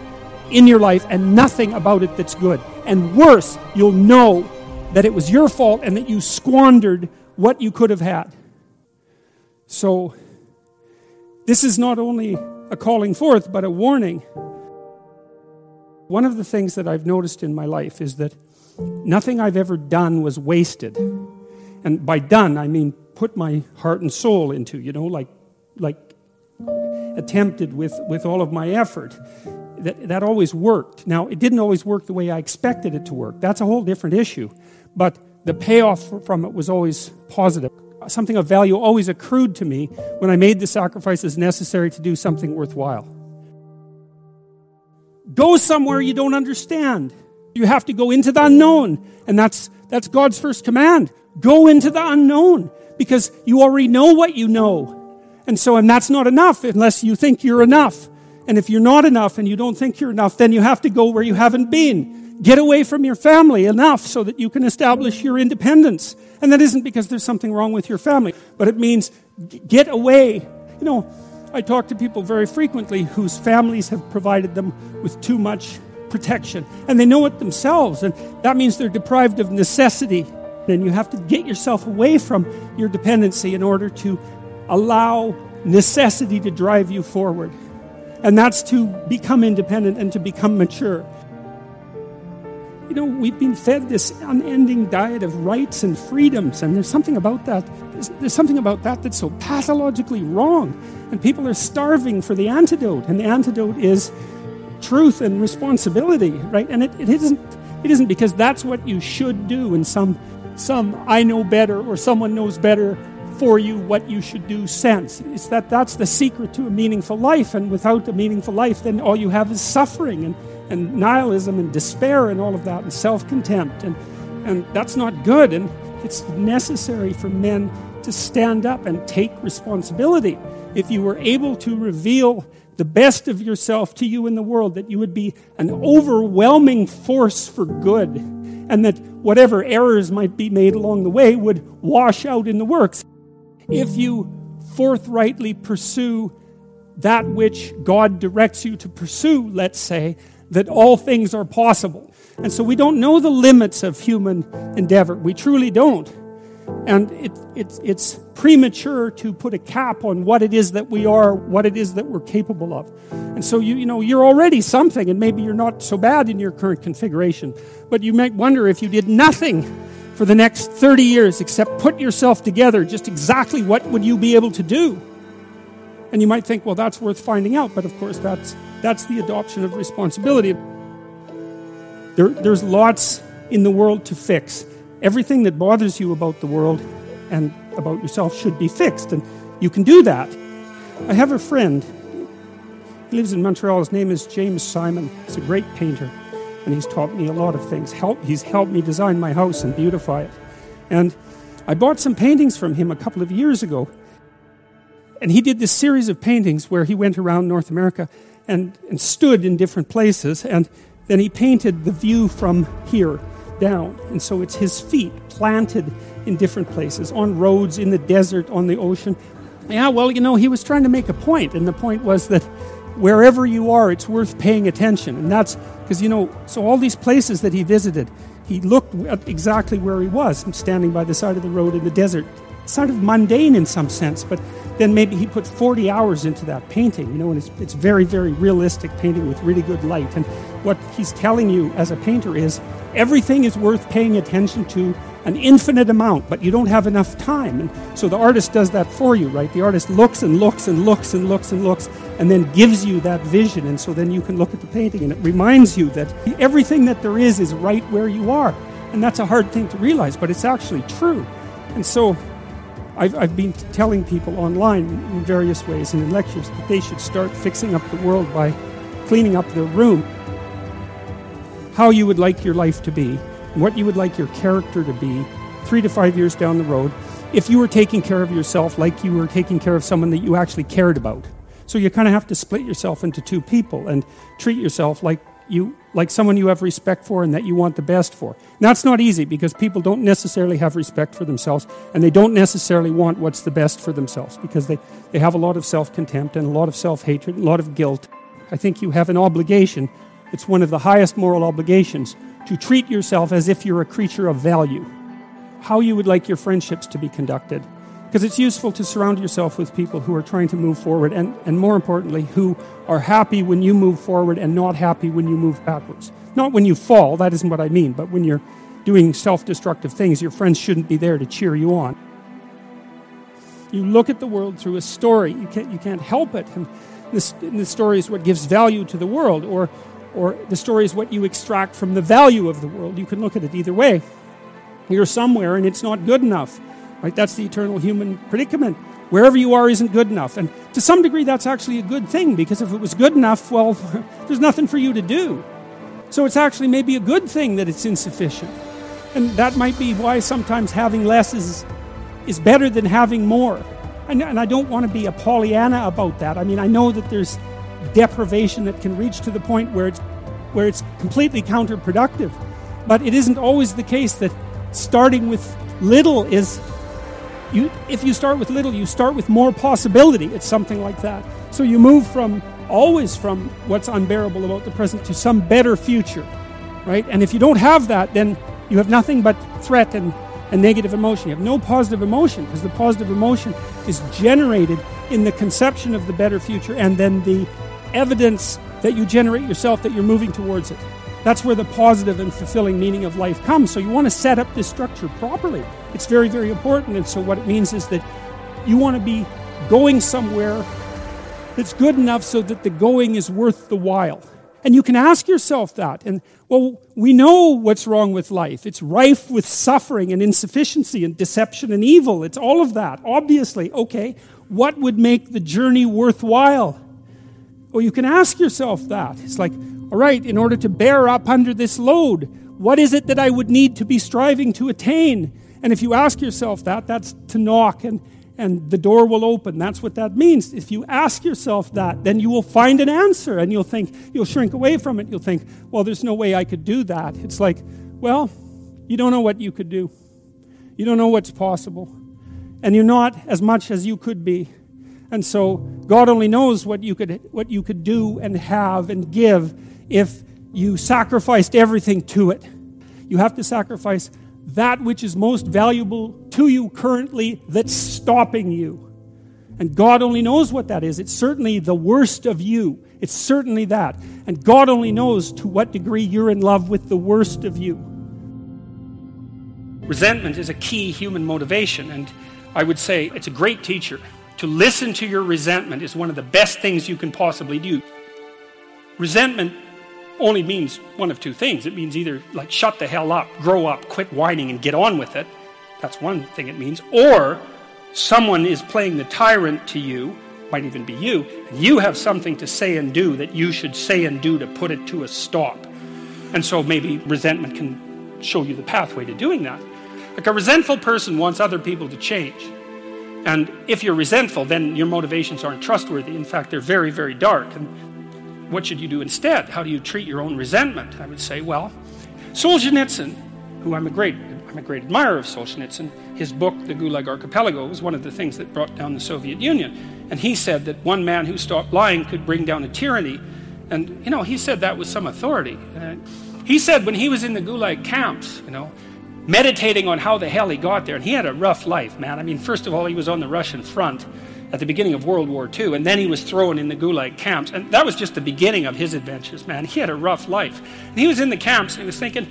A: in your life and nothing about it that's good. And worse, you'll know that it was your fault and that you squandered what you could have had. So, this is not only a calling forth, but a warning. One of the things that I've noticed in my life is that nothing I've ever done was wasted. And by done, I mean put my heart and soul into, you know, like, like attempted with, with all of my effort. That, that always worked. Now, it didn't always work the way I expected it to work. That's a whole different issue. But the payoff from it was always positive. Something of value always accrued to me when I made the sacrifices necessary to do something worthwhile. Go somewhere you don't understand. You have to go into the unknown. And that's, that's God's first command. Go into the unknown because you already know what you know. And so, and that's not enough unless you think you're enough. And if you're not enough and you don't think you're enough, then you have to go where you haven't been. Get away from your family enough so that you can establish your independence. And that isn't because there's something wrong with your family, but it means get away. You know, I talk to people very frequently whose families have provided them with too much protection. And they know it themselves. And that means they're deprived of necessity. And you have to get yourself away from your dependency in order to allow necessity to drive you forward. And that's to become independent and to become mature. You know, we've been fed this unending diet of rights and freedoms, and there's something about that. There's, there's, something about that that's so pathologically wrong. And people are starving for the antidote, and the antidote is truth and responsibility, right? And it, it isn't it isn't because that's what you should do in some some I know better or someone knows better for you what you should do sense. It's that that's the secret to a meaningful life, and without a meaningful life, then all you have is suffering and and nihilism and despair and all of that and self-contempt. And and that's not good. And it's necessary for men to stand up and take responsibility. If you were able to reveal the best of yourself to you in the world that you would be an overwhelming force for good and that whatever errors might be made along the way would wash out in the works. If you forthrightly pursue that which God directs you to pursue, let's say, that all things are possible. And so we don't know the limits of human endeavor. We truly don't. And it, it, it's premature to put a cap on what it is that we are, what it is that we're capable of. And so you, you know, you're already something, and maybe you're not so bad in your current configuration. But you might wonder if you did nothing for the next 30 years except put yourself together, just exactly what would you be able to do? And you might think, well, that's worth finding out. But of course, that's that's the adoption of responsibility. There, there's lots in the world to fix. Everything that bothers you about the world and about yourself should be fixed, and you can do that. I have a friend. He lives in Montreal. His name is James Simon. He's a great painter, and he's taught me a lot of things. Help, he's helped me design my house and beautify it. And I bought some paintings from him a couple of years ago. And he did this series of paintings where he went around North America and, and stood in different places. And then he painted the view from here down. And so it's his feet planted in different places on roads, in the desert, on the ocean. Yeah, well, you know, he was trying to make a point, and the point was that wherever you are, it's worth paying attention. And that's because, you know, so all these places that he visited, he looked at exactly where he was, standing by the side of the road in the desert. Sort of mundane in some sense, but then maybe he put 40 hours into that painting, you know, and it's, it's very, very realistic painting with really good light. And what he's telling you as a painter is everything is worth paying attention to an infinite amount, but you don't have enough time. And so the artist does that for you, right? The artist looks and looks and looks and looks and looks and then gives you that vision. And so then you can look at the painting and it reminds you that everything that there is is right where you are. And that's a hard thing to realize, but it's actually true. And so I've, I've been telling people online in various ways and in lectures that they should start fixing up the world by cleaning up their room. How you would like your life to be, what you would like your character to be three to five years down the road if you were taking care of yourself like you were taking care of someone that you actually cared about. So you kind of have to split yourself into two people and treat yourself like you like someone you have respect for and that you want the best for. And that's not easy because people don't necessarily have respect for themselves and they don't necessarily want what's the best for themselves because they, they have a lot of self contempt and a lot of self hatred, and a lot of guilt. I think you have an obligation, it's one of the highest moral obligations, to treat yourself as if you're a creature of value. How you would like your friendships to be conducted, because it's useful to surround yourself with people who are trying to move forward and, and more importantly, who are happy when you move forward and not happy when you move backwards. Not when you fall, that isn't what I mean, but when you're doing self destructive things, your friends shouldn't be there to cheer you on. You look at the world through a story, you can't, you can't help it. And this, and the story is what gives value to the world, or, or the story is what you extract from the value of the world. You can look at it either way. You're somewhere and it's not good enough Right? That's the eternal human predicament. Wherever you are isn't good enough. And to some degree, that's actually a good thing because if it was good enough, well, there's nothing for you to do. So it's actually maybe a good thing that it's insufficient. And that might be why sometimes having less is, is better than having more. And, and I don't want to be a Pollyanna about that. I mean, I know that there's deprivation that can reach to the point where it's, where it's completely counterproductive. But it isn't always the case that starting with little is you, if you start with little, you start with more possibility. It's something like that. So you move from always from what's unbearable about the present to some better future, right? And if you don't have that, then you have nothing but threat and a negative emotion. You have no positive emotion because the positive emotion is generated in the conception of the better future and then the evidence that you generate yourself that you're moving towards it. That's where the positive and fulfilling meaning of life comes. So you want to set up this structure properly. It's very, very important. And so what it means is that you want to be going somewhere that's good enough so that the going is worth the while. And you can ask yourself that. And well, we know what's wrong with life. It's rife with suffering and insufficiency and deception and evil. It's all of that, obviously. Okay, what would make the journey worthwhile? Well, you can ask yourself that. It's like, all right, in order to bear up under this load, what is it that I would need to be striving to attain? And if you ask yourself that, that's to knock and and the door will open. That's what that means. If you ask yourself that, then you will find an answer and you'll think, you'll shrink away from it. You'll think, well, there's no way I could do that. It's like, well, you don't know what you could do, you don't know what's possible, and you're not as much as you could be. And so God only knows what you could what you could do and have and give if you sacrificed everything to it. You have to sacrifice that which is most valuable to you currently that's stopping you. And God only knows what that is. It's certainly the worst of you. It's certainly that. And God only knows to what degree you're in love with the worst of you. Resentment is a key human motivation, and I would say it's a great teacher. To listen to your resentment is one of the best things you can possibly do. Resentment only means one of two things. It means either like shut the hell up, grow up, quit whining, and get on with it. That's one thing it means. Or someone is playing the tyrant to you, might even be you, and you have something to say and do that you should say and do to put it to a stop. And so maybe resentment can show you the pathway to doing that. Like a resentful person wants other people to change. And if you're resentful, then your motivations aren't trustworthy. In fact, they're very, very dark. And what should you do instead? How do you treat your own resentment? I would say, well, Solzhenitsyn, who I'm a great, I'm a great admirer of Solzhenitsyn, his book, The Gulag Archipelago, was one of the things that brought down the Soviet Union. And he said that one man who stopped lying could bring down a tyranny. And, you know, he said that with some authority. Uh, he said when he was in the Gulag camps, you know, meditating on how the hell he got there, and he had a rough life, man. I mean, first of all, he was on the Russian front at the beginning of World War II, and then he was thrown in the Gulag camps. And that was just the beginning of his adventures, man. He had a rough life. And he was in the camps and he was thinking,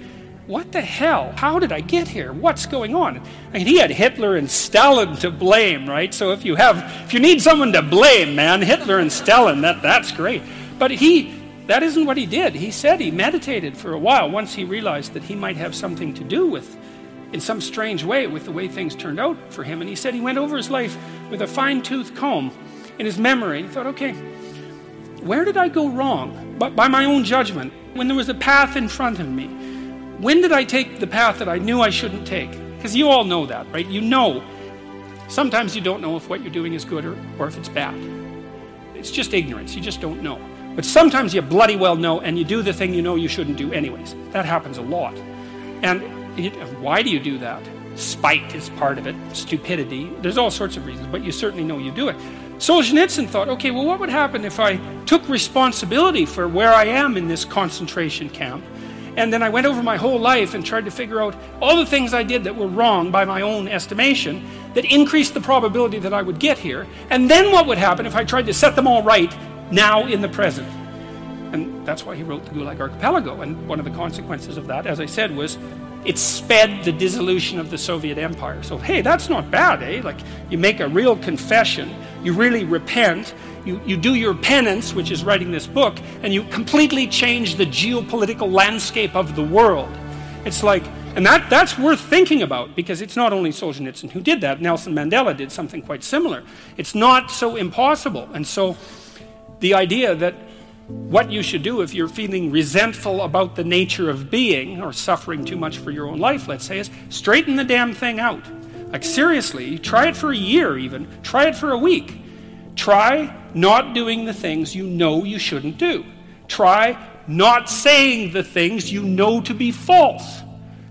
A: what the hell? How did I get here? What's going on? I mean, he had Hitler and Stalin to blame, right? So if you have, if you need someone to blame, man, Hitler and Stalin, that, that's great. But he, that isn't what he did. He said he meditated for a while once he realized that he might have something to do with in some strange way with the way things turned out for him. And he said he went over his life with a fine tooth comb in his memory. He thought, okay, where did I go wrong? But by my own judgment, when there was a path in front of me, when did I take the path that I knew I shouldn't take? Because you all know that, right? You know. Sometimes you don't know if what you're doing is good or, or if it's bad. It's just ignorance. You just don't know. But sometimes you bloody well know and you do the thing you know you shouldn't do anyways. That happens a lot. And why do you do that? Spite is part of it, stupidity. There's all sorts of reasons, but you certainly know you do it. Solzhenitsyn thought, okay, well, what would happen if I took responsibility for where I am in this concentration camp? And then I went over my whole life and tried to figure out all the things I did that were wrong by my own estimation that increased the probability that I would get here. And then what would happen if I tried to set them all right now in the present? And that's why he wrote the Gulag Archipelago. And one of the consequences of that, as I said, was it sped the dissolution of the Soviet Empire. So, hey, that's not bad, eh? Like, you make a real confession, you really repent, you, you do your penance, which is writing this book, and you completely change the geopolitical landscape of the world. It's like, and that, that's worth thinking about because it's not only Solzhenitsyn who did that, Nelson Mandela did something quite similar. It's not so impossible. And so, the idea that what you should do if you're feeling resentful about the nature of being or suffering too much for your own life, let's say, is straighten the damn thing out. Like, seriously, try it for a year even, try it for a week. Try not doing the things you know you shouldn't do. Try not saying the things you know to be false.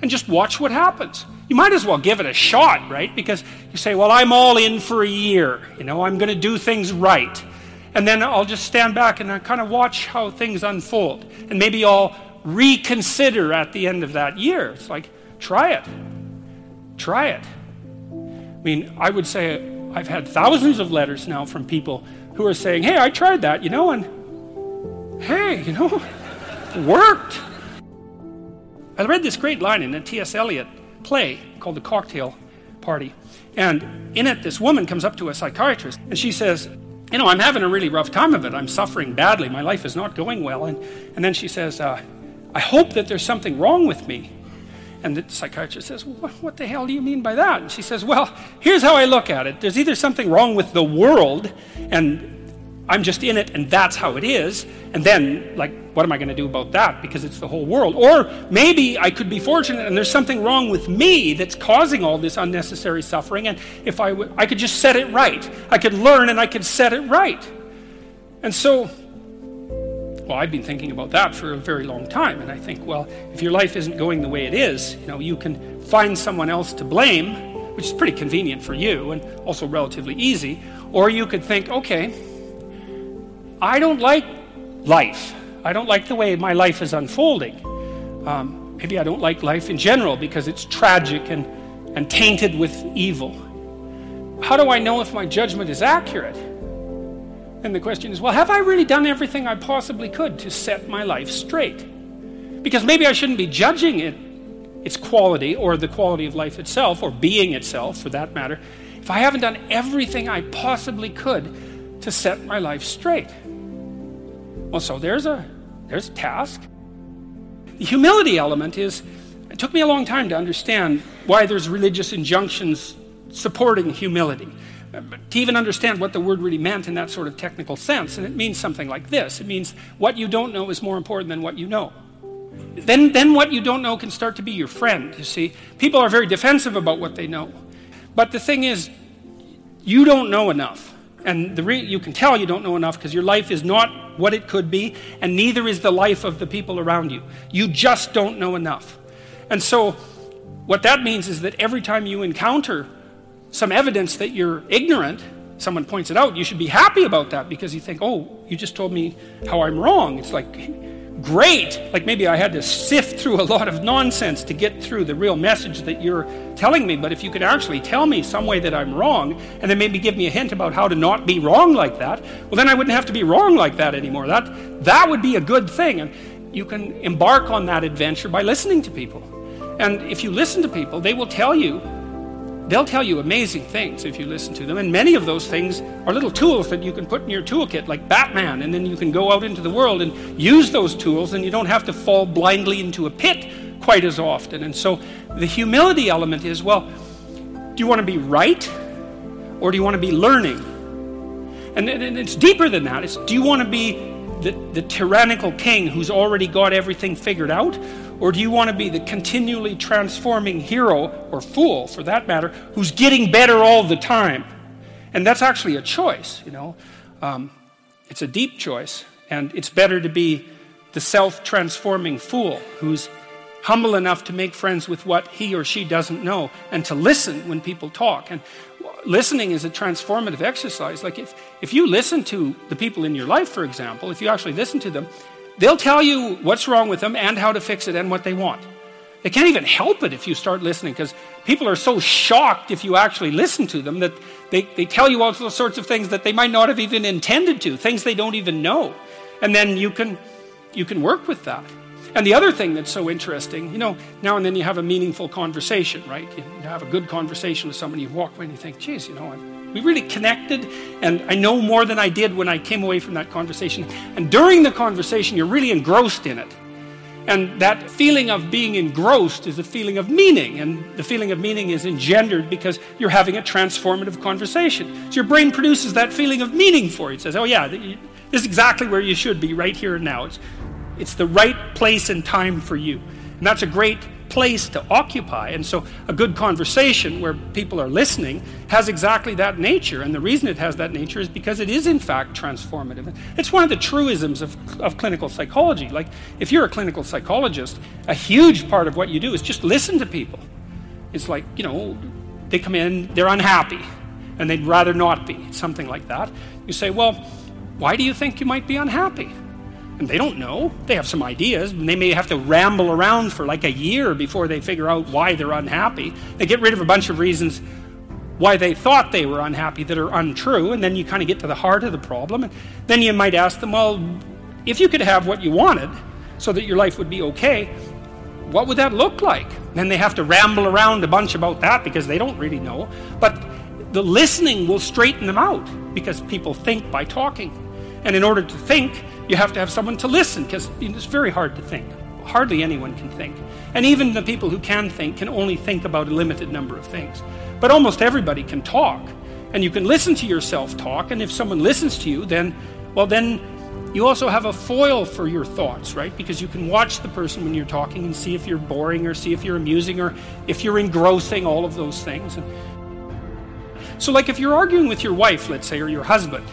A: And just watch what happens. You might as well give it a shot, right? Because you say, well, I'm all in for a year. You know, I'm going to do things right. And then I'll just stand back and I kind of watch how things unfold. And maybe I'll reconsider at the end of that year. It's like, try it. try it. I mean, I would say I've had thousands of letters now from people who are saying, hey, I tried that, you know, and hey, you know, worked. I read this great line in a T.S. Eliot play called The Cocktail Party. And in it, this woman comes up to a psychiatrist and she says, You know, I'm having a really rough time of it. I'm suffering badly. My life is not going well. And, and then she says, uh, I hope that there's something wrong with me. And the psychiatrist says, well, What the hell do you mean by that? And she says, Well, here's how I look at it. There's either something wrong with the world, and I'm just in it, and that's how it is. And then, like, what am I going to do about that? Because it's the whole world. Or maybe I could be fortunate, and there's something wrong with me that's causing all this unnecessary suffering. And if I, w- I could just set it right, I could learn and I could set it right. And so, well, I've been thinking about that for a very long time. And I think, well, if your life isn't going the way it is, you know, you can find someone else to blame, which is pretty convenient for you and also relatively easy. Or you could think, okay, I don't like life. I don't like the way my life is unfolding. Um, maybe I don't like life in general because it's tragic and, and tainted with evil. How do I know if my judgment is accurate? And the question is, well, have I really done everything I possibly could to set my life straight? Because maybe I shouldn't be judging it, its quality, or the quality of life itself, or being itself for that matter, if I haven't done everything I possibly could to set my life straight. Well, so there's a there's a task. The humility element is it took me a long time to understand why there's religious injunctions supporting humility to even understand what the word really meant in that sort of technical sense. And it means something like this it means what you don't know is more important than what you know. Then, then what you don't know can start to be your friend, you see. People are very defensive about what they know. But the thing is, you don't know enough. And the re- you can tell you don't know enough because your life is not what it could be, and neither is the life of the people around you. You just don't know enough. And so, what that means is that every time you encounter some evidence that you're ignorant, someone points it out, you should be happy about that because you think, oh, you just told me how I'm wrong. It's like, great. Like maybe I had to sift through a lot of nonsense to get through the real message that you're telling me. But if you could actually tell me some way that I'm wrong and then maybe give me a hint about how to not be wrong like that, well, then I wouldn't have to be wrong like that anymore. That, that would be a good thing. And you can embark on that adventure by listening to people. And if you listen to people, they will tell you They'll tell you amazing things if you listen to them, and many of those things are little tools that you can put in your toolkit, like Batman, and then you can go out into the world and use those tools, and you don't have to fall blindly into a pit quite as often. And so the humility element is well, do you want to be right, or do you want to be learning? And, it's deeper than that. It's do you want to be the, the tyrannical king who's already got everything figured out, or do you want to be the continually transforming hero, or fool for that matter, who's getting better all the time? And that's actually a choice, you know. Um, it's a deep choice, and it's better to be the self transforming fool who's humble enough to make friends with what he or she doesn't know and to listen when people talk. And listening is a transformative exercise. Like if, if you listen to the people in your life, for example, if you actually listen to them, They'll tell you what's wrong with them and how to fix it and what they want. They can't even help it if you start listening because people are so shocked if you actually listen to them that they, they tell you all those sorts of things that they might not have even intended to, things they don't even know. And then you can, you can work with that. And the other thing that's so interesting, you know, now and then you have a meaningful conversation, right? You have a good conversation with somebody, you walk away and you think, geez, you know, we really connected, and I know more than I did when I came away from that conversation. And during the conversation, you're really engrossed in it. And that feeling of being engrossed is a feeling of meaning. And the feeling of meaning is engendered because you're having a transformative conversation. So your brain produces that feeling of meaning for you. It says, oh, yeah, this is exactly where you should be right here and now. It's, it's the right place and time for you. And that's a great place to occupy. And so, a good conversation where people are listening has exactly that nature. And the reason it has that nature is because it is, in fact, transformative. It's one of the truisms of, of clinical psychology. Like, if you're a clinical psychologist, a huge part of what you do is just listen to people. It's like, you know, they come in, they're unhappy, and they'd rather not be, something like that. You say, well, why do you think you might be unhappy? And they don't know. They have some ideas, and they may have to ramble around for like a year before they figure out why they're unhappy. They get rid of a bunch of reasons why they thought they were unhappy that are untrue, and then you kind of get to the heart of the problem. And then you might ask them, well, if you could have what you wanted so that your life would be okay, what would that look like? Then they have to ramble around a bunch about that because they don't really know. But the listening will straighten them out because people think by talking. And in order to think, you have to have someone to listen because it's very hard to think. Hardly anyone can think. And even the people who can think can only think about a limited number of things. But almost everybody can talk. And you can listen to yourself talk. And if someone listens to you, then, well, then you also have a foil for your thoughts, right? Because you can watch the person when you're talking and see if you're boring or see if you're amusing or if you're engrossing, all of those things. So, like if you're arguing with your wife, let's say, or your husband,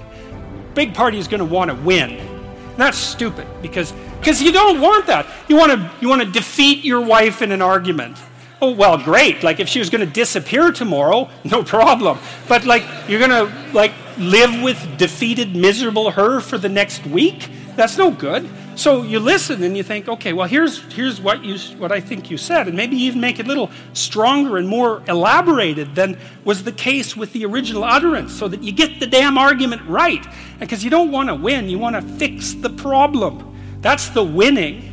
A: big party is going to want to win. That's stupid because because you don't want that. You want to you want to defeat your wife in an argument. Oh well, great. Like if she was going to disappear tomorrow, no problem. But like you're going to like live with defeated, miserable her for the next week? That's no good. So you listen and you think, okay, well here's here's what you what I think you said, and maybe even make it a little stronger and more elaborated than was the case with the original utterance, so that you get the damn argument right. Because you don't want to win, you want to fix the problem. That's the winning.